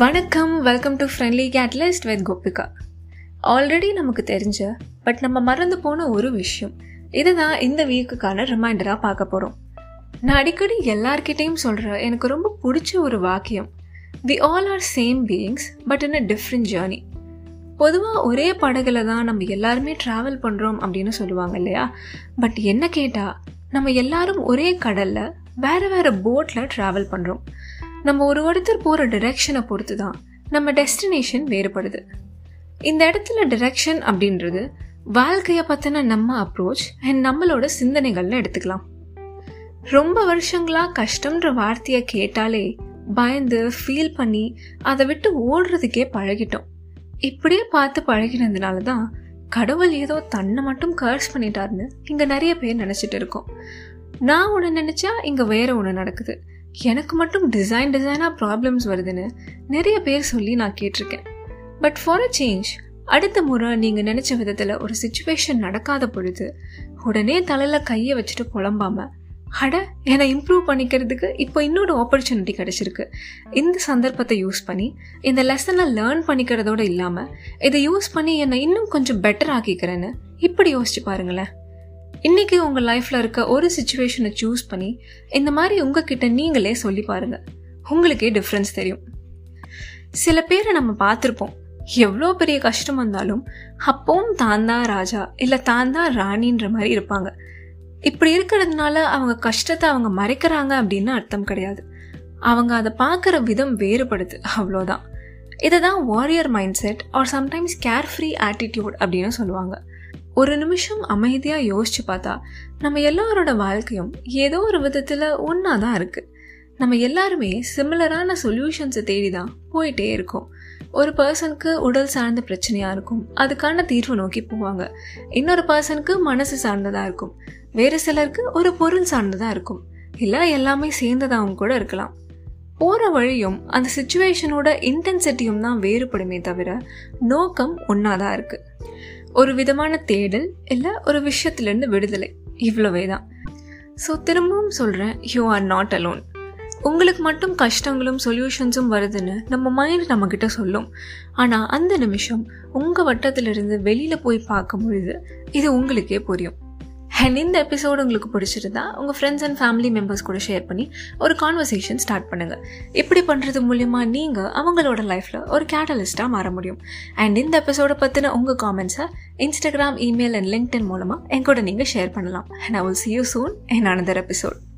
வணக்கம் welcome to friendly catalyst with Gopika already நமக்கு தெரிஞ்ச பட் நம்ம மறந்து போன ஒரு விஷயம். இதுதான் இந்த வீக்குக்கான ரிமைண்டராக பார்க்க போகிறோம் நான் அடிக்கடி எல்லார்கிட்டேயும் சொல்கிற எனக்கு ரொம்ப பிடிச்ச ஒரு வாக்கியம். We all are same beings but in a different journey பொதுவாக ஒரே படகுல தான் நம்ம எல்லாருமே ட்ராவல் பண்ணுறோம் அப்படின்னு சொல்லுவாங்க இல்லையா? பட் என்ன கேட்டால் நம்ம எல்லாரும் ஒரே கடலில் வேறு வேறு போட்டில் ட்ராவல் பண்ணுறோம் நம்ம ஒரு ஒருத்தர் போகிற டிரெக்ஷனை பொறுத்து தான் நம்ம டெஸ்டினேஷன் வேறுபடுது. இந்த இடத்துல டிரெக்ஷன் அப்படின்றது வாழ்க்கையை பற்றின நம்ம அப்ரோச் அண்ட் நம்மளோட சிந்தனைகள்னு எடுத்துக்கலாம். ரொம்ப வருஷங்களாக கஷ்டம்ன்ற வார்த்தையை கேட்டாலே பயந்து ஃபீல் பண்ணி அதை விட்டு ஓடுறதுக்கே பழகிட்டோம். இப்படியே பார்த்து பழகினதுனால தான் கடவுள் ஏதோ தன்னை மட்டும் கர்ஸ் பண்ணிட்டாருன்னு இங்கே நிறைய பேர் நினச்சிட்டு இருக்கோம். நான் ஒன்று நினச்சா இங்கே வேற ஒன்று நடக்குது. எனக்கு மட்டும் டிசைன் டிசைனாக ப்ராப்ளம்ஸ் வருதுன்னு நிறைய பேர் சொல்லி நான் கேட்டிருக்கேன். பட் ஃபார் அ சேஞ்ச் அடுத்த முறை நீங்கள் நினச்ச விதத்தில் ஒரு சுச்சுவேஷன் நடக்காத பொழுது உடனே தலையில் கையை வச்சுட்டு புலம்பாம அட என்னை இம்ப்ரூவ் பண்ணிக்கிறதுக்கு இப்போ இன்னொரு ஆப்பர்ச்சுனிட்டி கிடச்சிருக்கு. இந்த சந்தர்ப்பத்தை யூஸ் பண்ணி இந்த லெசனை லேர்ன் பண்ணிக்கிறதோட இல்லாமல் இதை யூஸ் பண்ணி என்னை இன்னும் கொஞ்சம் பெட்டர் ஆக்கிக்கிறேன்னு இப்படி யோசிச்சு பாருங்களேன். இன்றைக்கி உங்கள் லைஃப்பில் இருக்க ஒரு சுச்சுவேஷனை சூஸ் பண்ணி இந்த மாதிரி உங்ககிட்ட நீங்களே சொல்லி பாருங்கள் உங்களுக்கே டிஃப்ரென்ஸ் தெரியும். சில பேரை நம்ம பார்த்துருப்போம். எவ்வளோ பெரிய கஷ்டம் வந்தாலும் அப்பவும் தான் தான் ராஜா இல்லை தான் தான் ராணின்ற மாதிரி இருப்பாங்க. இப்படி இருக்கிறதுனால அவங்க கஷ்டத்தை அவங்க மறைக்கிறாங்க அப்படின்னு அர்த்தம் கிடையாது. அவங்க அதை பார்க்குற விதம் வேறுபடுது அவ்வளோதான். இதை தான் warrior mind set or sometimes care free attitude அப்படின்னு சொல்லுவாங்க. ஒரு நிமிஷம் அமைதியாக யோசிச்சு பார்த்தா நம்ம எல்லாரோட வாழ்க்கையும் ஏதோ ஒரு விதத்தில் ஒன்றா தான் இருக்குது நம்ம எல்லாருமே சிமிலரான சொல்யூஷன்ஸை தேடி தான் போயிட்டே இருக்கோம். ஒரு பர்சனுக்கு உடல் சார்ந்த பிரச்சனையாக இருக்கும் அதுக்கான தீர்வு நோக்கி போவாங்க. இன்னொரு பர்சனுக்கு மனசு சார்ந்ததாக இருக்கும் வேறு சிலருக்கு ஒரு பொருள் சார்ந்ததாக இருக்கும். இல்லை எல்லாமே சேர்ந்ததாகவும் கூட இருக்கலாம். போகிற வழியும் அந்த சுச்சுவேஷனோட இன்டென்சிட்டியும் தான் வேறுபடுமே தவிர நோக்கம் ஒன்றா தான் இருக்குது ஒரு விதமான தேடல் இல்லை ஒரு விஷயத்துலேருந்து விடுதலை. இவ்வளவே தான். ஸோ திரும்பவும் சொல்கிறேன் யூ ஆர் நாட் அலோன் உங்களுக்கு மட்டும் கஷ்டங்களும் சொல்யூஷன்ஸும் வருதுன்னு நம்ம மைண்ட் நம்மக்கிட்ட சொல்லும். ஆனால் அந்த நிமிஷம் உங்கள் வட்டத்திலிருந்து வெளியில் போய் பார்க்கும் பொழுது இது உங்களுக்கே புரியும். அண்ட் இந்த எபிசோடு உங்களுக்கு பிடிச்சிருந்தா உங்கள் ஃப்ரெண்ட்ஸ் அண்ட் ஃபேமிலி மெம்பர்ஸ் கூட ஷேர் பண்ணி ஒரு கான்வர்சேஷன் ஸ்டார்ட் பண்ணுங்கள் இப்படி பண்ணுறது மூலிமா நீங்கள் அவங்களோட லைஃப்பில் ஒரு கேட்டலிஸ்ட்டாக மாற முடியும். அண்ட் இந்த எபிசோடை பற்றின உங்கள் காமெண்ட்ஸை இன்ஸ்டாகிராம் இமெயில் அண்ட் லிங்க்டின் மூலமாக என் கூட நீங்கள் ஷேர் பண்ணலாம். And I will see you soon in another episode